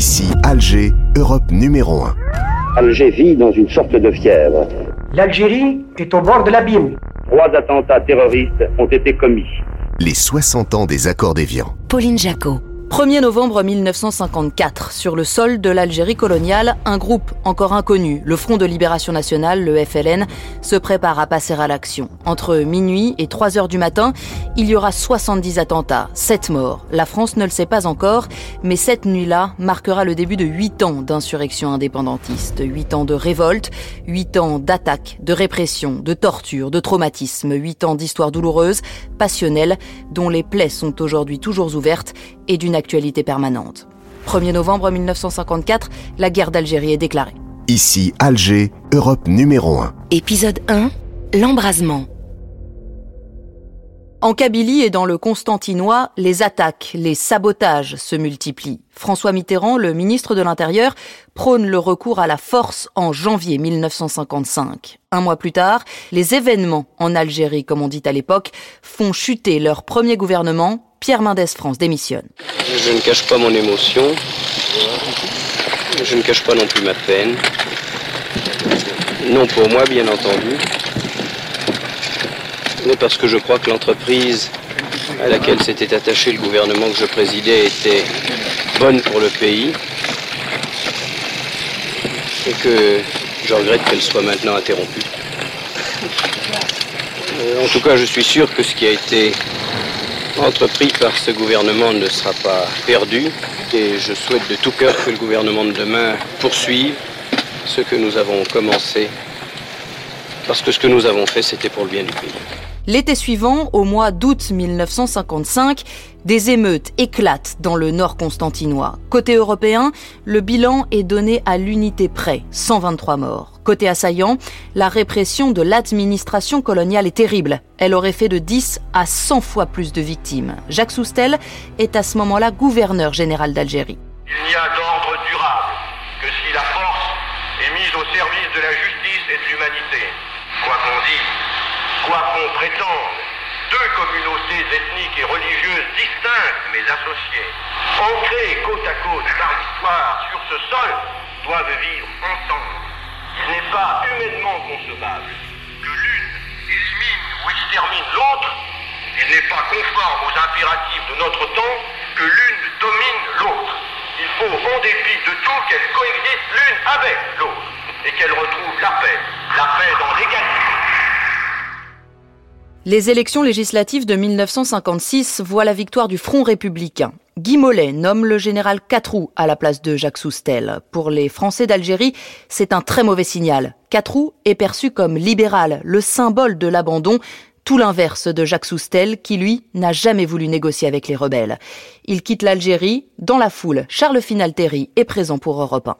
Ici, Alger, Europe numéro 1. Alger vit dans une sorte de fièvre. L'Algérie est au bord de l'abîme. Trois attentats terroristes ont été commis. Les 60 ans des accords d'Évian. Pauline Jacot. 1er novembre 1954, sur le sol de l'Algérie coloniale, un groupe encore inconnu, le Front de Libération Nationale, le FLN, se prépare à passer à l'action. Entre minuit et 3 heures du matin, il y aura 70 attentats, 7 morts. La France ne le sait pas encore, mais cette nuit-là marquera le début de 8 ans d'insurrection indépendantiste, 8 ans de révolte, 8 ans d'attaques, de répression, de torture, de traumatisme, 8 ans d'histoire douloureuse, passionnelle, dont les plaies sont aujourd'hui toujours ouvertes et d'une actualité permanente. 1er novembre 1954, la guerre d'Algérie est déclarée. Ici, Alger, Europe numéro 1. Épisode 1. L'embrasement. En Kabylie et dans le Constantinois, les attaques, les sabotages se multiplient. François Mitterrand, le ministre de l'Intérieur, prône le recours à la force en janvier 1955. Un mois plus tard, les événements en Algérie, comme on dit à l'époque, font chuter leur premier gouvernement. Pierre Mendès France démissionne. Je ne cache pas mon émotion. Je ne cache pas non plus ma peine. Non pour moi, bien entendu mais parce que je crois que l'entreprise à laquelle s'était attaché le gouvernement que je présidais était bonne pour le pays et que je regrette qu'elle soit maintenant interrompue. Euh, en tout cas, je suis sûr que ce qui a été entrepris par ce gouvernement ne sera pas perdu et je souhaite de tout cœur que le gouvernement de demain poursuive ce que nous avons commencé parce que ce que nous avons fait, c'était pour le bien du pays. L'été suivant, au mois d'août 1955, des émeutes éclatent dans le nord constantinois. Côté européen, le bilan est donné à l'unité près, 123 morts. Côté assaillant, la répression de l'administration coloniale est terrible. Elle aurait fait de 10 à 100 fois plus de victimes. Jacques Soustel est à ce moment-là gouverneur général d'Algérie. Il n'y a d'ordre durable que si la force est mise au service de la justice et de l'humanité. Quoi qu'on dise, quoi qu'on prétende, deux communautés ethniques et religieuses distinctes mais associées, ancrées côte à côte par l'histoire sur ce sol, doivent vivre ensemble. Il n'est pas humainement concevable que l'une élimine ou extermine l'autre. Il n'est pas conforme aux impératifs de notre temps que l'une domine l'autre. Il faut, en dépit de tout, qu'elles coexistent l'une avec l'autre et qu'elles retrouvent la paix, la paix dans l'égalité. Les élections législatives de 1956 voient la victoire du Front républicain. Guy Mollet nomme le général Catroux à la place de Jacques Soustel. Pour les Français d'Algérie, c'est un très mauvais signal. Catroux est perçu comme libéral, le symbole de l'abandon, tout l'inverse de Jacques Soustel qui, lui, n'a jamais voulu négocier avec les rebelles. Il quitte l'Algérie. Dans la foule, Charles Finalteri est présent pour Europe 1.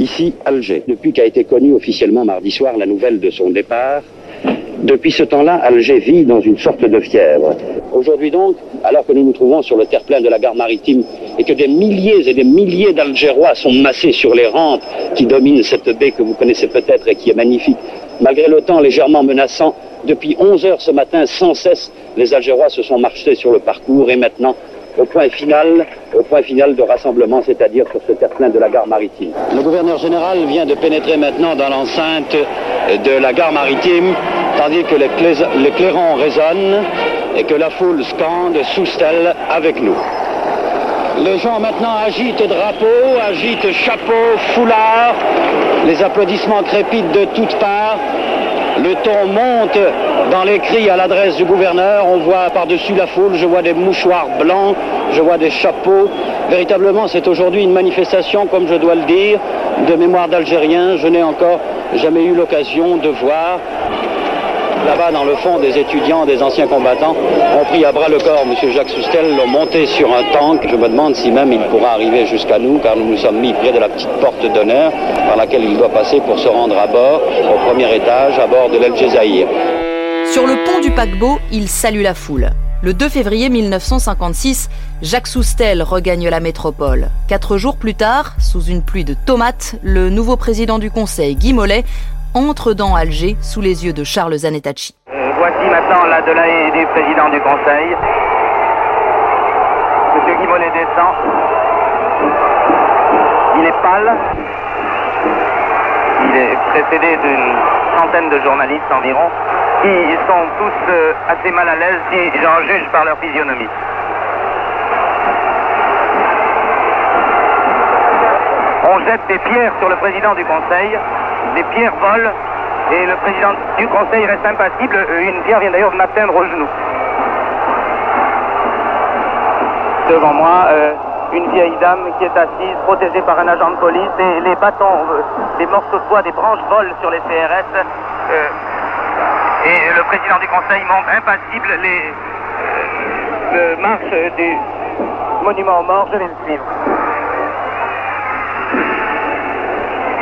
Ici, Alger. Depuis qu'a été connue officiellement mardi soir la nouvelle de son départ, depuis ce temps-là, Alger vit dans une sorte de fièvre. Aujourd'hui donc, alors que nous nous trouvons sur le terre-plein de la gare maritime et que des milliers et des milliers d'Algérois sont massés sur les rampes qui dominent cette baie que vous connaissez peut-être et qui est magnifique, malgré le temps légèrement menaçant, depuis 11 heures ce matin, sans cesse, les Algérois se sont marchés sur le parcours et maintenant, au point final, de rassemblement, c'est-à-dire sur ce terre-plein de la gare maritime. Le gouverneur général vient de pénétrer maintenant dans l'enceinte de la gare maritime, tandis que les, clairons résonnent et que la foule scande sous stèle avec nous. Les gens maintenant agitent drapeaux, agitent chapeaux, foulards, les applaudissements crépitent de toutes parts. Le ton monte dans les cris à l'adresse du gouverneur. On voit par-dessus la foule, je vois des mouchoirs blancs, je vois des chapeaux. Véritablement, c'est aujourd'hui une manifestation, comme je dois le dire, de mémoire d'Algériens. Je n'ai encore jamais eu l'occasion de voir. Là-bas, dans le fond, des étudiants, des anciens combattants ont pris à bras le corps M. Jacques Soustel, l'ont monté sur un tank. Je me demande si même il pourra arriver jusqu'à nous, car nous nous sommes mis près de la petite porte d'honneur par laquelle il doit passer pour se rendre à bord, au premier étage, à bord de l'El. Sur le pont du paquebot, il salue la foule. Le 2 février 1956, Jacques Soustel regagne la métropole. Quatre jours plus tard, sous une pluie de tomates, le nouveau président du Conseil, Guy Mollet, entre dans Alger sous les yeux de Charles Zanettacci. Voici maintenant la Delahaye du président du Conseil. Monsieur Guy Mollet descend. pâle. Il est précédé d'une centaine de journalistes environ, qui sont tous euh, assez mal à l'aise si j'en juge par leur physionomie. On jette des pierres sur le président du Conseil, des pierres volent, et le président du Conseil reste impassible. Euh, Une pierre vient d'ailleurs de m'atteindre au genou. Devant moi, euh, une vieille dame qui est assise, protégée par un agent de police, et les bâtons, euh, des morceaux de bois, des branches volent sur les CRS. euh, et le président du Conseil monte impassible les euh, marches du monument aux morts. Je vais le suivre.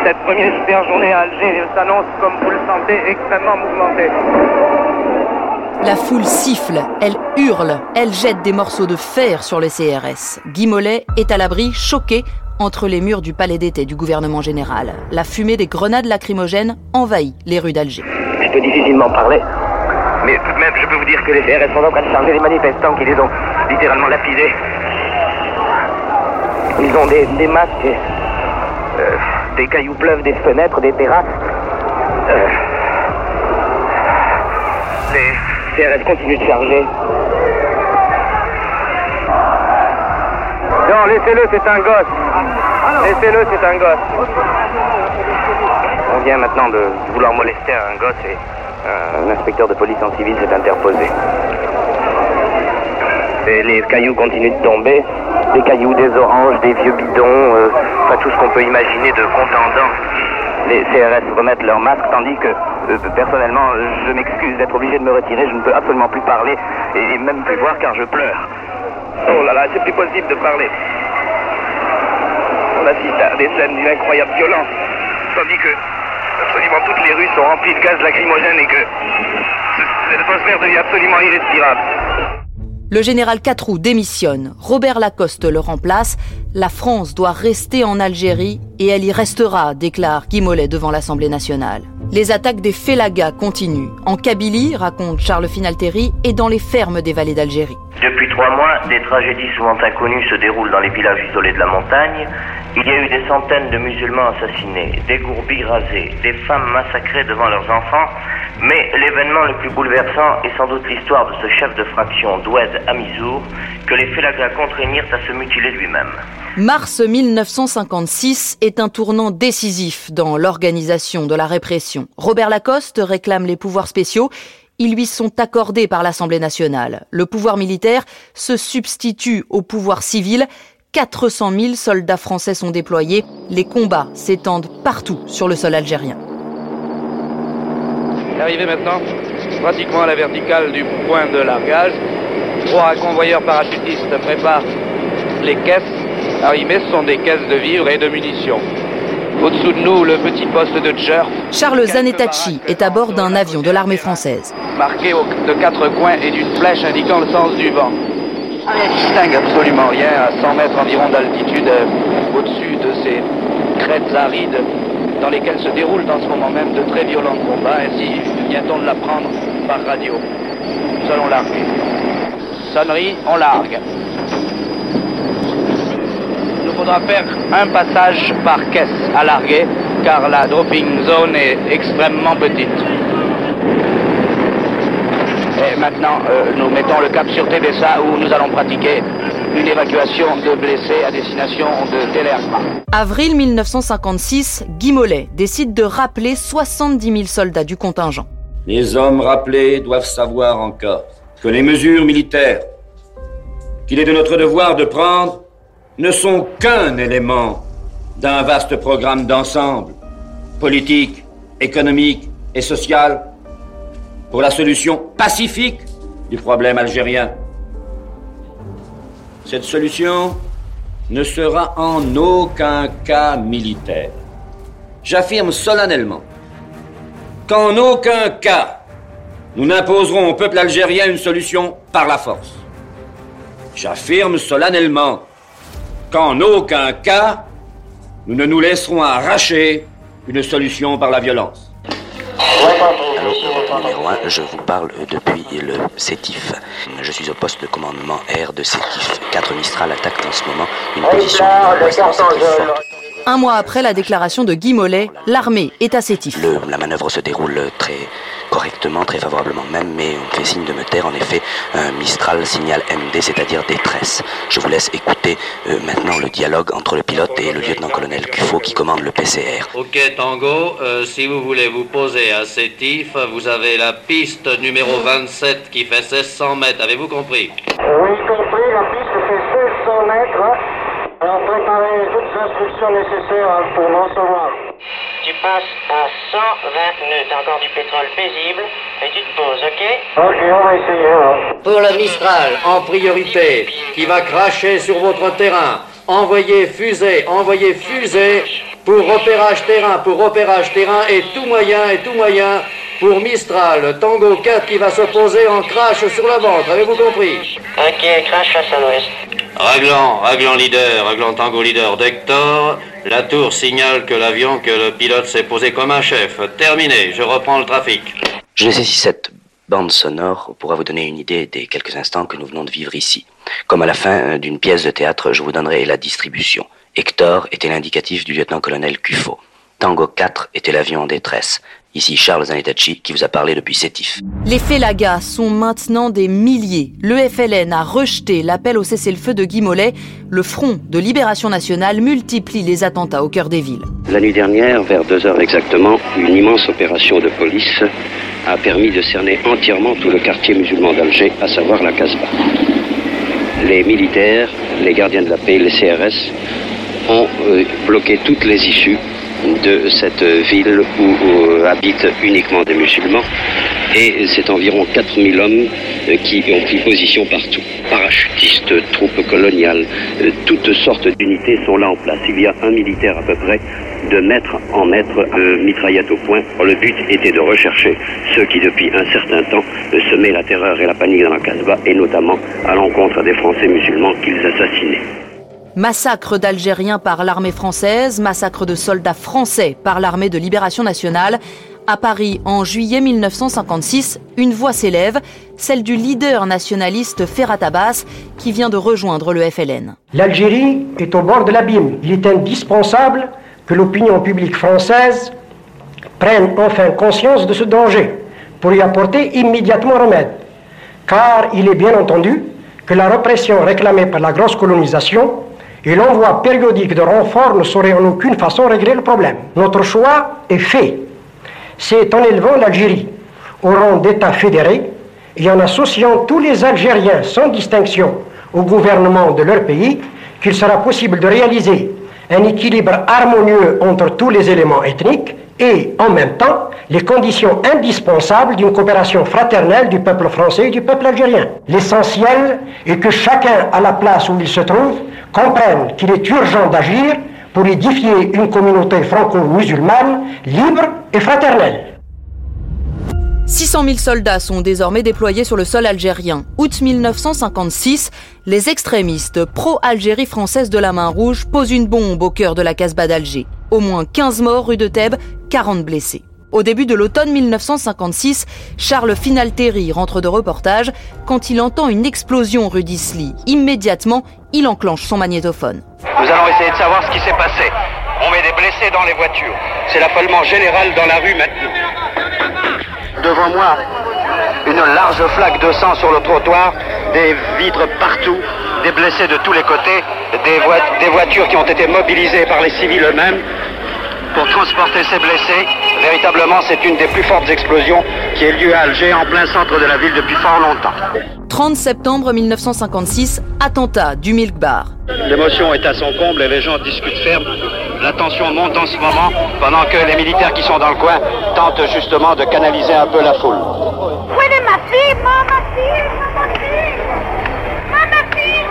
Cette première super journée à Alger s'annonce, comme vous le sentez, extrêmement mouvementée. La foule siffle, elle hurle, elle jette des morceaux de fer sur les CRS. Guy Mollet est à l'abri, choqué, entre les murs du palais d'été du gouvernement général. La fumée des grenades lacrymogènes envahit les rues d'Alger. Je peux difficilement parler. Mais tout de même, je peux vous dire que les CRS sont en train de charger les manifestants qui les ont littéralement lapidés. Ils ont des, des masques, euh, des cailloux pleuvent des fenêtres, des terrasses. Euh, les CRS continuent de charger. Non, laissez-le, c'est un gosse. Laissez-le, c'est un gosse. On vient maintenant de vouloir molester un gosse et un inspecteur de police en civil s'est interposé. Et les cailloux continuent de tomber. Des cailloux, des oranges, des vieux bidons, euh, enfin tout ce qu'on peut imaginer de contendant. Les CRS remettent leur masque tandis que, euh, personnellement, je m'excuse d'être obligé de me retirer. Je ne peux absolument plus parler et même plus voir car je pleure. Oh là là, c'est plus possible de parler. On assiste à des scènes d'une incroyable violence, tandis que absolument toutes les rues sont remplies de gaz lacrymogène et que cette atmosphère devient absolument irrespirable. Le général Catroux démissionne, Robert Lacoste le remplace. La France doit rester en Algérie et elle y restera, déclare Guy Mollet devant l'Assemblée nationale. Les attaques des Félagas continuent. En Kabylie, raconte Charles Finalteri, et dans les fermes des vallées d'Algérie. Depuis trois mois, des tragédies souvent inconnues se déroulent dans les villages isolés de la montagne. Il y a eu des centaines de musulmans assassinés, des gourbis rasés, des femmes massacrées devant leurs enfants. Mais l'événement le plus bouleversant est sans doute l'histoire de ce chef de fraction d'Oued Amizour que les Félagas contraignirent à se mutiler lui-même. Mars 1956 est un tournant décisif dans l'organisation de la répression. Robert Lacoste réclame les pouvoirs spéciaux. Ils lui sont accordés par l'Assemblée nationale. Le pouvoir militaire se substitue au pouvoir civil. 400 000 soldats français sont déployés. Les combats s'étendent partout sur le sol algérien. Arrivé maintenant, pratiquement à la verticale du point de largage, trois convoyeurs parachutistes préparent les caisses. Arrivées, ce sont des caisses de vivres et de munitions. Au-dessous de nous, le petit poste de Djerf. Charles Zanettacci est à bord d'un avion de l'armée française. Marqué de quatre coins et d'une flèche indiquant le sens du vent. On ne distingue absolument rien à 100 mètres environ d'altitude euh, au-dessus de ces crêtes arides dans lesquelles se déroulent en ce moment même de très violents combats. Ainsi vient-on de l'apprendre par radio. Nous allons larguer. Sonnerie, on largue. Il faudra faire un passage par caisse à larguer, car la dropping zone est extrêmement petite. Et maintenant, euh, nous mettons le cap sur Tébessa où nous allons pratiquer une évacuation de blessés à destination de Téléacma. Avril 1956, Guy Mollet décide de rappeler 70 000 soldats du contingent. Les hommes rappelés doivent savoir encore que les mesures militaires qu'il est de notre devoir de prendre ne sont qu'un élément d'un vaste programme d'ensemble, politique, économique et social, pour la solution pacifique du problème algérien. Cette solution ne sera en aucun cas militaire. J'affirme solennellement qu'en aucun cas nous n'imposerons au peuple algérien une solution par la force. J'affirme solennellement qu'en aucun cas nous ne nous laisserons arracher une solution par la violence. Allô, Europe numéro 1, je vous parle depuis le Sétif. Je suis au poste de commandement air de Sétif. Quatre Mistral attaquent en ce moment une position. Un mois après la déclaration de Guy Mollet, l'armée est à Sétif. la manœuvre se déroule très correctement, très favorablement même, mais on fait signe de me taire. En effet, un Mistral signal MD, c'est-à-dire détresse. Je vous laisse écouter euh, maintenant le dialogue entre le pilote et le lieutenant-colonel Cufo qui commande le PCR. Ok Tango, euh, si vous voulez vous poser à Sétif, vous avez la piste numéro 27 qui fait 1600 mètres. Avez-vous compris? Oui, compris. La piste fait 1600 mètres. Alors préparez toutes les instructions nécessaires pour m'en recevoir. Tu passes à 120 nœuds, t'as encore du pétrole paisible, et tu te poses, ok? Ok, on va essayer. Hein. Pour le Mistral, en priorité, qui va cracher sur votre terrain, envoyez fusée, envoyez fusée pour repérage terrain, pour repérage terrain, et tout moyen, et tout moyen pour Mistral, Tango 4 qui va se poser en crash sur la ventre, avez-vous compris? Ok, crash face à l'ouest. Raglan, Raglan leader, Raglan Tango leader d'Hector, la tour signale que l'avion que le pilote s'est posé comme un chef. Terminé, je reprends le trafic. Je ne sais si cette bande sonore pourra vous donner une idée des quelques instants que nous venons de vivre ici. Comme à la fin d'une pièce de théâtre, je vous donnerai la distribution. Hector était l'indicatif du lieutenant-colonel Cufo. Tango 4 était l'avion en détresse. Ici Charles Zanetacci qui vous a parlé depuis Sétif. Les Félagas sont maintenant des milliers. Le FLN a rejeté l'appel au cessez-le-feu de Guy Mollet. Le Front de Libération Nationale multiplie les attentats au cœur des villes. La nuit dernière, vers deux heures exactement, une immense opération de police a permis de cerner entièrement tout le quartier musulman d'Alger, à savoir la Casbah. Les militaires, les gardiens de la paix, les CRS ont euh, bloqué toutes les issues de cette ville où, habitent uniquement des musulmans. Et c'est environ 4000 hommes euh, qui ont pris position partout. Parachutistes, troupes coloniales, euh, toutes sortes d'unités sont là en place. Il y a un militaire à peu près de mètre en mètre euh, mitraillette au point. Le but était de rechercher ceux qui depuis un certain temps semaient la terreur et la panique dans la Casbah et notamment à l'encontre des Français musulmans qu'ils assassinaient. Massacre d'Algériens par l'armée française, massacre de soldats français par l'armée de libération nationale. À Paris, en juillet 1956, une voix s'élève, celle du leader nationaliste Ferhat Abbas, qui vient de rejoindre le FLN. L'Algérie est au bord de l'abîme. Il est indispensable que l'opinion publique française prenne enfin conscience de ce danger pour y apporter immédiatement remède. Car il est bien entendu que la répression réclamée par la grosse colonisation et l'envoi périodique de renforts ne saurait en aucune façon régler le problème. Notre choix est fait. C'est en élevant l'Algérie au rang d'État fédéré et en associant tous les Algériens sans distinction au gouvernement de leur pays qu'il sera possible de réaliser un équilibre harmonieux entre tous les éléments ethniques et en même temps les conditions indispensables d'une coopération fraternelle du peuple français et du peuple algérien. L'essentiel est que chacun, à la place où il se trouve, comprenne qu'il est urgent d'agir pour édifier une communauté franco-musulmane libre et fraternelle. 600 000 soldats sont désormais déployés sur le sol algérien. Août 1956, les extrémistes pro-Algérie française de la main rouge posent une bombe au cœur de la Casbah d'Alger. Au moins 15 morts rue de Thèbes, 40 blessés. Au début de l'automne 1956, Charles Finalteri rentre de reportage quand il entend une explosion rue d'Isly. Immédiatement, il enclenche son magnétophone. Nous allons essayer de savoir ce qui s'est passé. On met des blessés dans les voitures. C'est l'affolement général dans la rue maintenant. Devant moi, une large flaque de sang sur le trottoir, des vitres partout, des blessés de tous les côtés, des, des voitures qui ont été mobilisées par les civils eux-mêmes pour transporter ces blessés. Véritablement, c'est une des plus fortes explosions qui ait lieu à Alger, en plein centre de la ville depuis fort longtemps. 30 septembre 1956, attentat du Milk Bar. L'émotion est à son comble et les gens discutent ferme. La tension monte en ce moment pendant que les militaires qui sont dans le coin tentent justement de canaliser un peu la foule. Où est ma fille, ma fille, ma fille, ma fille,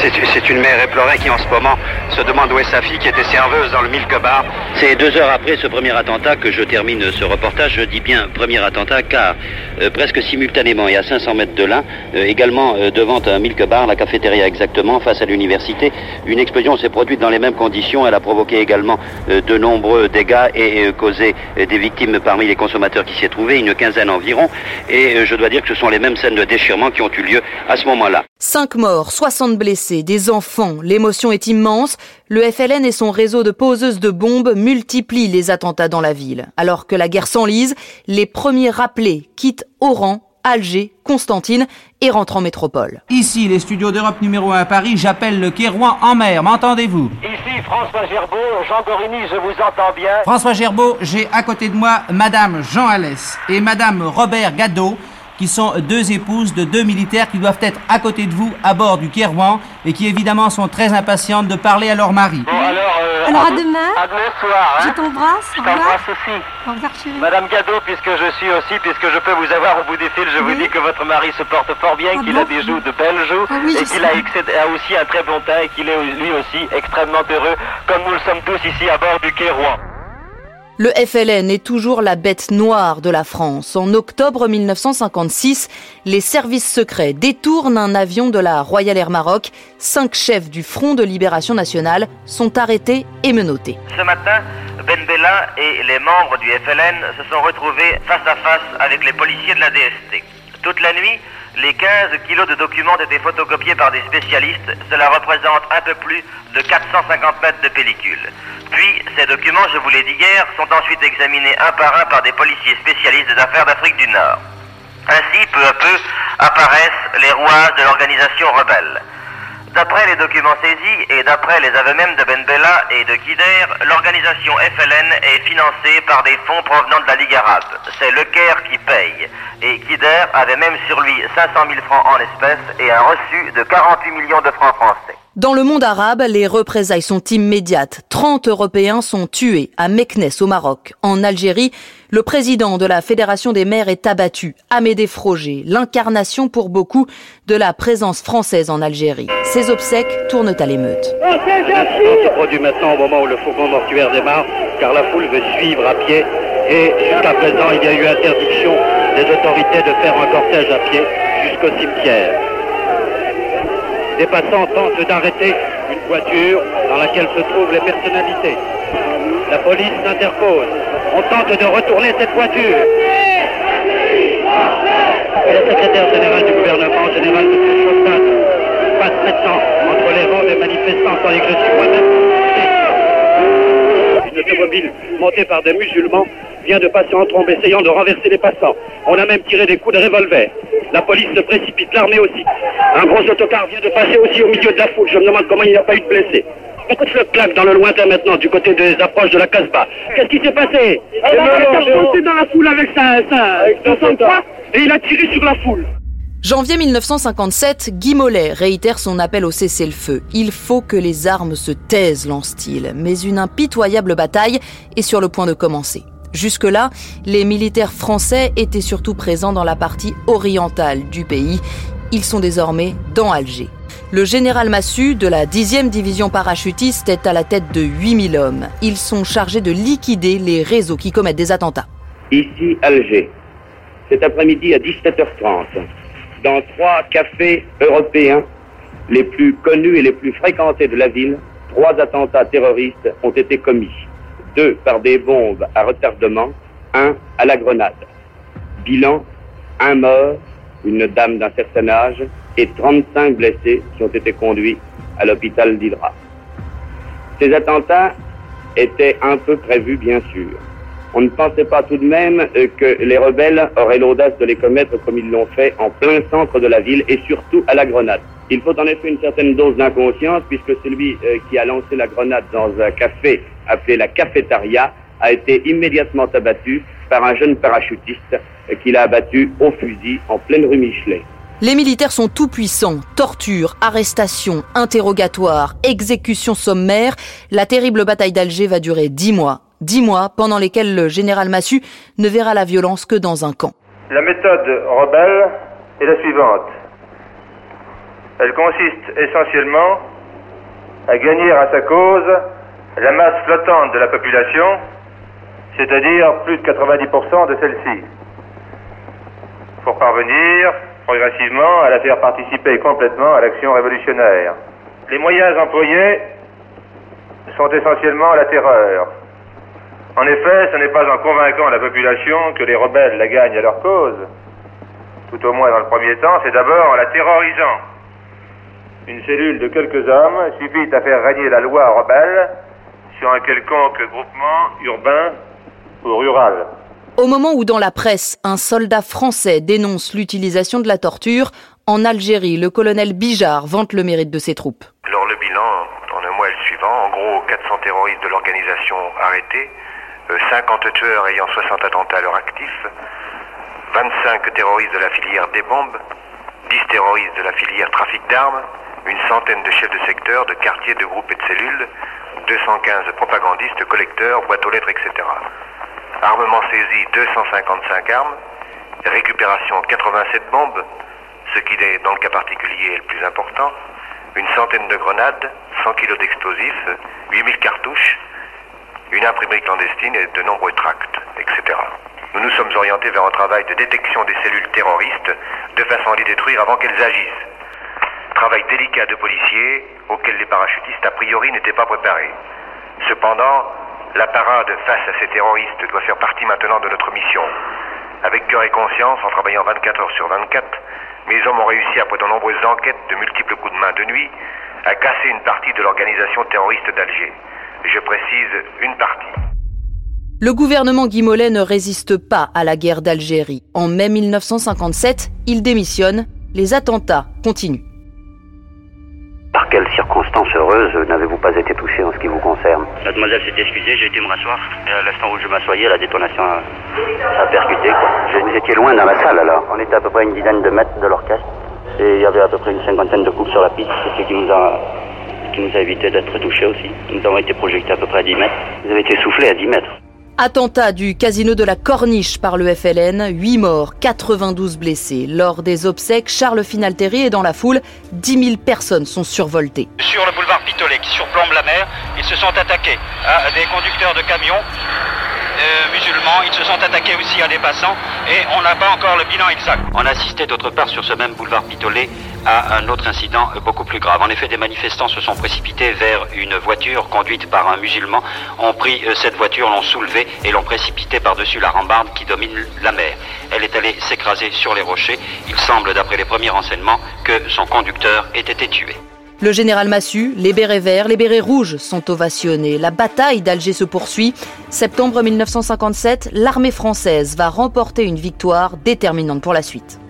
c'est une mère éplorée qui en ce moment se demande où est sa fille qui était serveuse dans le Milk Bar. C'est deux heures après ce premier attentat que je termine ce reportage. Je dis bien premier attentat car euh, presque simultanément et à 500 mètres de là, euh, également euh, devant un Milk Bar, la cafétéria exactement, face à l'université, une explosion s'est produite dans les mêmes conditions. Elle a provoqué également de nombreux dégâts et causé des victimes parmi les consommateurs qui s'y trouvé, une quinzaine environ. Et je dois dire que ce sont les mêmes scènes de déchirement qui ont eu lieu à ce moment-là. Cinq morts, 60 blessés, des enfants, l'émotion est immense. Le FLN et son réseau de poseuses de bombes multiplient les attentats dans la ville. Alors que la guerre s'enlise, les premiers rappelés quittent Oran, Alger, Constantine et rentrent en métropole. Ici, les studios d'Europe numéro 1 à Paris, j'appelle le Kérouan en mer, m'entendez-vous? Ici François Gerbeau, Jean Gorini, je vous entends bien. François Gerbeau, j'ai à côté de moi Madame Jean Alès et Madame Robert Gadot, qui sont deux épouses de deux militaires qui doivent être à côté de vous à bord du Kérouan et qui évidemment sont très impatientes de parler à leur mari. Bon, alors, euh, Alors, à demain. À demain soir. Je Hein t'embrasse. Je au revoir. t'embrasse aussi. Au revoir, chérie. Madame Gadot, puisque je suis aussi, puisque je peux vous avoir au bout des fils, je vous dis que votre mari se porte fort bien, Ah qu'il bon a des joues de belles joues, Ah oui, et je qu'il a aussi un très bon teint, et qu'il est lui aussi extrêmement heureux, comme nous le sommes tous ici à bord du quai Rouen. Le FLN est toujours la bête noire de la France. En octobre 1956, les services secrets détournent un avion de la Royal Air Maroc. Cinq chefs du Front de Libération Nationale sont arrêtés et menottés. Ce matin, Ben Bella et les membres du FLN se sont retrouvés face à face avec les policiers de la DST. Toute la nuit, les 15 kilos de documents étaient photocopiés par des spécialistes. Cela représente un peu plus de 450 mètres de pellicule. Puis, ces documents, je vous l'ai dit hier, sont ensuite examinés un par un par des policiers spécialistes des affaires d'Afrique du Nord. Ainsi, peu à peu, apparaissent les rouages de l'organisation rebelle. D'après les documents saisis et d'après les aveux même de Ben Bella et de Kider, l'organisation FLN est financée par des fonds provenant de la Ligue arabe. C'est le Caire qui paye. Et Kider avait même sur lui 500 000 francs en espèces et un reçu de 48 millions de francs français. Dans le monde arabe, les représailles sont immédiates. 30 Européens sont tués à Meknès au Maroc. En Algérie, le président de la Fédération des maires est abattu. Amédée Froger, l'incarnation pour beaucoup de la présence française en Algérie. Ses obsèques tournent à l'émeute. L'incident se produit maintenant au moment où le fourgon mortuaire démarre, car la foule veut suivre à pied. Et jusqu'à présent, il y a eu interdiction des autorités de faire un cortège à pied jusqu'au cimetière. Des passants tentent d'arrêter voiture dans laquelle se trouvent les personnalités. La police s'interpose. On tente de retourner cette voiture. Le secrétaire général du gouvernement, général M. Chautin, passe maintenant entre les rangs des manifestants sans que je moi-même. Une automobile montée par des musulmans vient de passer en trombe essayant de renverser les passants. On a même tiré des coups de revolver. La police se précipite, l'armée aussi. Un gros autocar vient de passer aussi au milieu de la foule. Je me demande comment il n'y a pas eu de blessés. Écoute le claque dans le lointain maintenant, du côté des approches de la Casbah. Qu'est-ce qui s'est passé? Il a monté dans la foule avec sa, sa, son sang-froid et il a tiré sur la foule. Janvier 1957, Guy Mollet réitère son appel au cessez-le-feu. Il faut que les armes se taisent, lance-t-il. Mais une impitoyable bataille est sur le point de commencer. Jusque-là, les militaires français étaient surtout présents dans la partie orientale du pays. Ils sont désormais dans Alger. Le général Massu de la 10e division parachutiste est à la tête de 8000 hommes. Ils sont chargés de liquider les réseaux qui commettent des attentats. Ici Alger, cet après-midi à 17h30, dans trois cafés européens les plus connus et les plus fréquentés de la ville, trois attentats terroristes ont été commis. Deux par des bombes à retardement, un à la grenade. Bilan, un mort, une dame d'un certain âge, et 35 blessés qui ont été conduits à l'hôpital d'Hydra. Ces attentats étaient un peu prévus, bien sûr. On ne pensait pas tout de même euh, que les rebelles auraient l'audace de les commettre comme ils l'ont fait en plein centre de la ville et surtout à la grenade. Il faut en effet une certaine dose d'inconscience puisque celui euh, qui a lancé la grenade dans un café appelé la cafétéria a été immédiatement abattu par un jeune parachutiste euh, qui l'a abattu au fusil en pleine rue Michelet. Les militaires sont tout puissants. Torture, arrestation, interrogatoire, exécution sommaire. La terrible bataille d'Alger va durer dix mois. Dix mois pendant lesquels le général Massu ne verra la violence que dans un camp. La méthode rebelle est la suivante. Elle consiste essentiellement à gagner à sa cause la masse flottante de la population, c'est-à-dire plus de 90% de celle-ci. Pour parvenir progressivement à la faire participer complètement à l'action révolutionnaire. Les moyens employés sont essentiellement la terreur. En effet, ce n'est pas en convainquant la population que les rebelles la gagnent à leur cause. Tout au moins dans le premier temps, c'est d'abord en la terrorisant. Une cellule de quelques hommes suffit à faire régner la loi rebelle sur un quelconque groupement urbain ou rural. Au moment où dans la presse, un soldat français dénonce l'utilisation de la torture, en Algérie, le colonel Bijard vante le mérite de ses troupes. Alors le bilan, en un mois et le suivant, en gros 400 terroristes de l'organisation arrêtés, 50 euh, tueurs ayant 60 attentats à leur actif, 25 terroristes de la filière des bombes, 10 terroristes de la filière trafic d'armes, une centaine de chefs de secteur, de quartiers, de groupes et de cellules, 215 propagandistes, collecteurs, boîtes aux lettres, etc. Armement saisi 255 armes, récupération 87 bombes, ce qui est dans le cas particulier le plus important, une centaine de grenades, 100 kg d'explosifs, 8000 cartouches, une imprimerie clandestine et de nombreux tracts, etc. Nous nous sommes orientés vers un travail de détection des cellules terroristes de façon à les détruire avant qu'elles agissent. Travail délicat de policiers auquel les parachutistes a priori n'étaient pas préparés. Cependant, la parade face à ces terroristes doit faire partie maintenant de notre mission. Avec cœur et conscience, en travaillant 24 heures sur 24, mes hommes ont réussi, après de nombreuses enquêtes, de multiples coups de main de nuit, à casser une partie de l'organisation terroriste d'Alger. Je précise une partie. Le gouvernement Guy Mollet ne résiste pas à la guerre d'Algérie. En mai 1957, il démissionne. Les attentats continuent. Heureuses n'avez-vous pas été touché en ce qui vous concerne La demoiselle s'est excusée, j'ai été me rasseoir. Et à l'instant où je m'assoyais, la détonation a, a percuté. Quoi. Vous étiez loin dans la salle alors On était à peu près une dizaine de mètres de l'orchestre. Et il y avait à peu près une cinquantaine de coupes sur la piste, ce qui nous a, qui nous a évité d'être touchés aussi. Nous avons été projetés à peu près à 10 mètres. Vous avez été soufflé à 10 mètres Attentat du casino de la Corniche par le FLN, 8 morts, 92 blessés. Lors des obsèques, Charles Finalteri est dans la foule. 10 000 personnes sont survoltées. Sur le boulevard Pitolet qui surplombe la mer, ils se sont attaqués à des conducteurs de camions euh, musulmans. Ils se sont attaqués aussi à des passants et on n'a pas encore le bilan exact. On a assisté d'autre part sur ce même boulevard Pitolet à un autre incident beaucoup plus grave. En effet, des manifestants se sont précipités vers une voiture conduite par un musulman, ont pris euh, cette voiture, l'ont soulevée et l'ont précipitée par-dessus la rambarde qui domine la mer. Elle est allée s'écraser sur les rochers. Il semble, d'après les premiers renseignements, que son conducteur ait été tué. Le général Massu, les bérets verts, les bérets rouges sont ovationnés. La bataille d'Alger se poursuit. Septembre 1957, l'armée française va remporter une victoire déterminante pour la suite.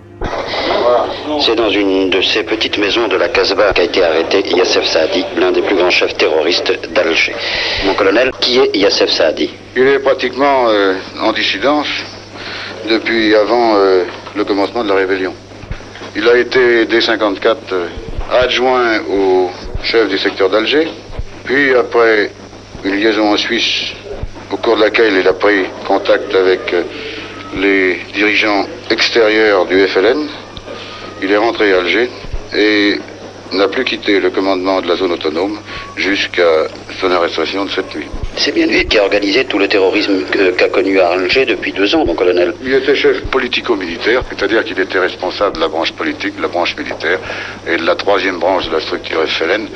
C'est dans une de ces petites maisons de la Casbah qu'a été arrêté Yassef Saadi, l'un des plus grands chefs terroristes d'Alger. Mon colonel, qui est Yassef Saadi? Il est pratiquement euh, en dissidence depuis avant euh, le commencement de la rébellion. Il a été dès 54 euh, adjoint au chef du secteur d'Alger, puis après une liaison en Suisse au cours de laquelle il a pris contact avec euh, les dirigeants extérieurs du FLN, il est rentré à Alger et n'a plus quitté le commandement de la zone autonome jusqu'à son arrestation de cette nuit. C'est bien lui qui a organisé tout le terrorisme qu'a connu à Alger depuis deux ans, mon colonel. Il était chef politico-militaire, c'est-à-dire qu'il était responsable de la branche politique, de la branche militaire et de la troisième branche de la structure FLN,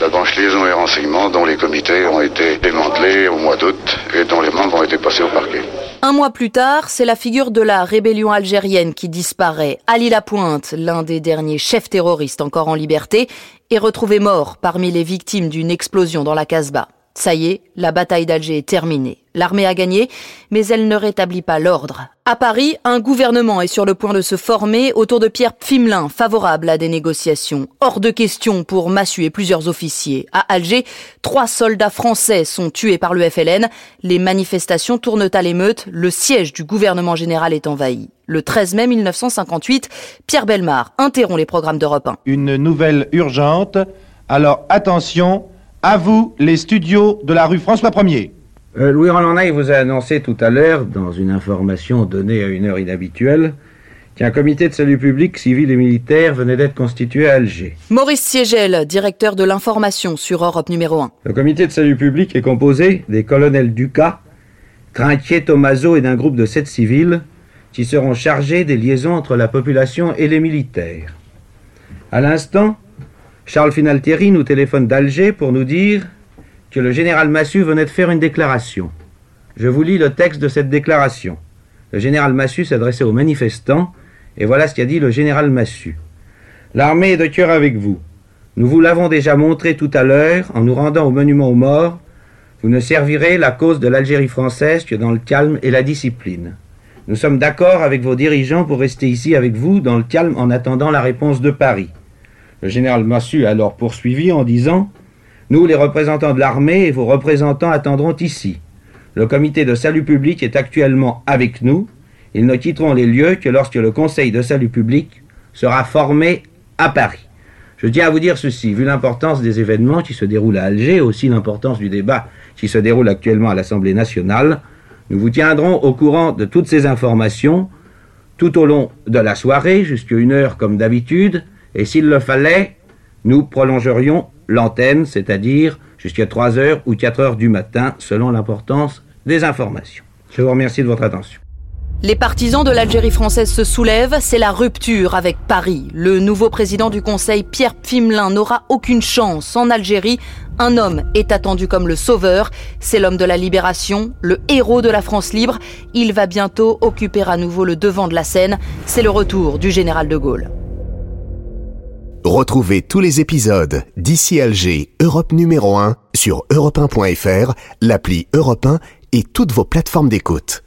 la branche liaison et renseignement, dont les comités ont été démantelés au mois d'août et dont les membres ont été passés au parquet. Un mois plus tard, c'est la figure de la rébellion algérienne qui disparaît. Ali Lapointe, l'un des derniers chefs terroristes encore en liberté, est retrouvé mort parmi les victimes d'une explosion dans la Casbah. Ça y est, la bataille d'Alger est terminée. L'armée a gagné, mais elle ne rétablit pas l'ordre. À Paris, un gouvernement est sur le point de se former autour de Pierre Pfimelin, favorable à des négociations. Hors de question pour Massu et plusieurs officiers. À Alger, trois soldats français sont tués par le FLN. Les manifestations tournent à l'émeute. Le siège du gouvernement général est envahi. Le 13 mai 1958, Pierre Belmar interrompt les programmes d'Europe 1. Une nouvelle urgente. Alors attention, à vous les studios de la rue François 1er. Euh, Louis Roland Naï vous a annoncé tout à l'heure, dans une information donnée à une heure inhabituelle, qu'un comité de salut public, civil et militaire venait d'être constitué à Alger. Maurice Siegel, directeur de l'information sur Europe numéro 1. Le comité de salut public est composé des colonels Ducas, Trinquier, Tomaso et d'un groupe de sept civils qui seront chargés des liaisons entre la population et les militaires. À l'instant, Charles Finaltieri nous téléphone d'Alger pour nous dire que le général Massu venait de faire une déclaration. Je vous lis le texte de cette déclaration. Le général Massu s'adressait aux manifestants, et voilà ce qu'a dit le général Massu. L'armée est de cœur avec vous. Nous vous l'avons déjà montré tout à l'heure en nous rendant au monument aux morts. Vous ne servirez la cause de l'Algérie française que dans le calme et la discipline. Nous sommes d'accord avec vos dirigeants pour rester ici avec vous dans le calme en attendant la réponse de Paris. Le général Massu a alors poursuivi en disant Nous, les représentants de l'armée et vos représentants attendront ici. Le comité de salut public est actuellement avec nous. Ils ne quitteront les lieux que lorsque le conseil de salut public sera formé à Paris. Je tiens à vous dire ceci, vu l'importance des événements qui se déroulent à Alger, aussi l'importance du débat qui se déroule actuellement à l'Assemblée nationale, nous vous tiendrons au courant de toutes ces informations tout au long de la soirée, jusqu'à une heure comme d'habitude, et s'il le fallait, nous prolongerions l'antenne, c'est-à-dire jusqu'à 3 heures ou 4 heures du matin, selon l'importance des informations. Je vous remercie de votre attention. Les partisans de l'Algérie française se soulèvent, c'est la rupture avec Paris. Le nouveau président du Conseil, Pierre Pfimelin, n'aura aucune chance en Algérie. Un homme est attendu comme le sauveur, c'est l'homme de la libération, le héros de la France libre. Il va bientôt occuper à nouveau le devant de la scène, c'est le retour du général de Gaulle. Retrouvez tous les épisodes d'ici Alger, Europe numéro 1 sur europe1.fr, l'appli Europe 1 et toutes vos plateformes d'écoute.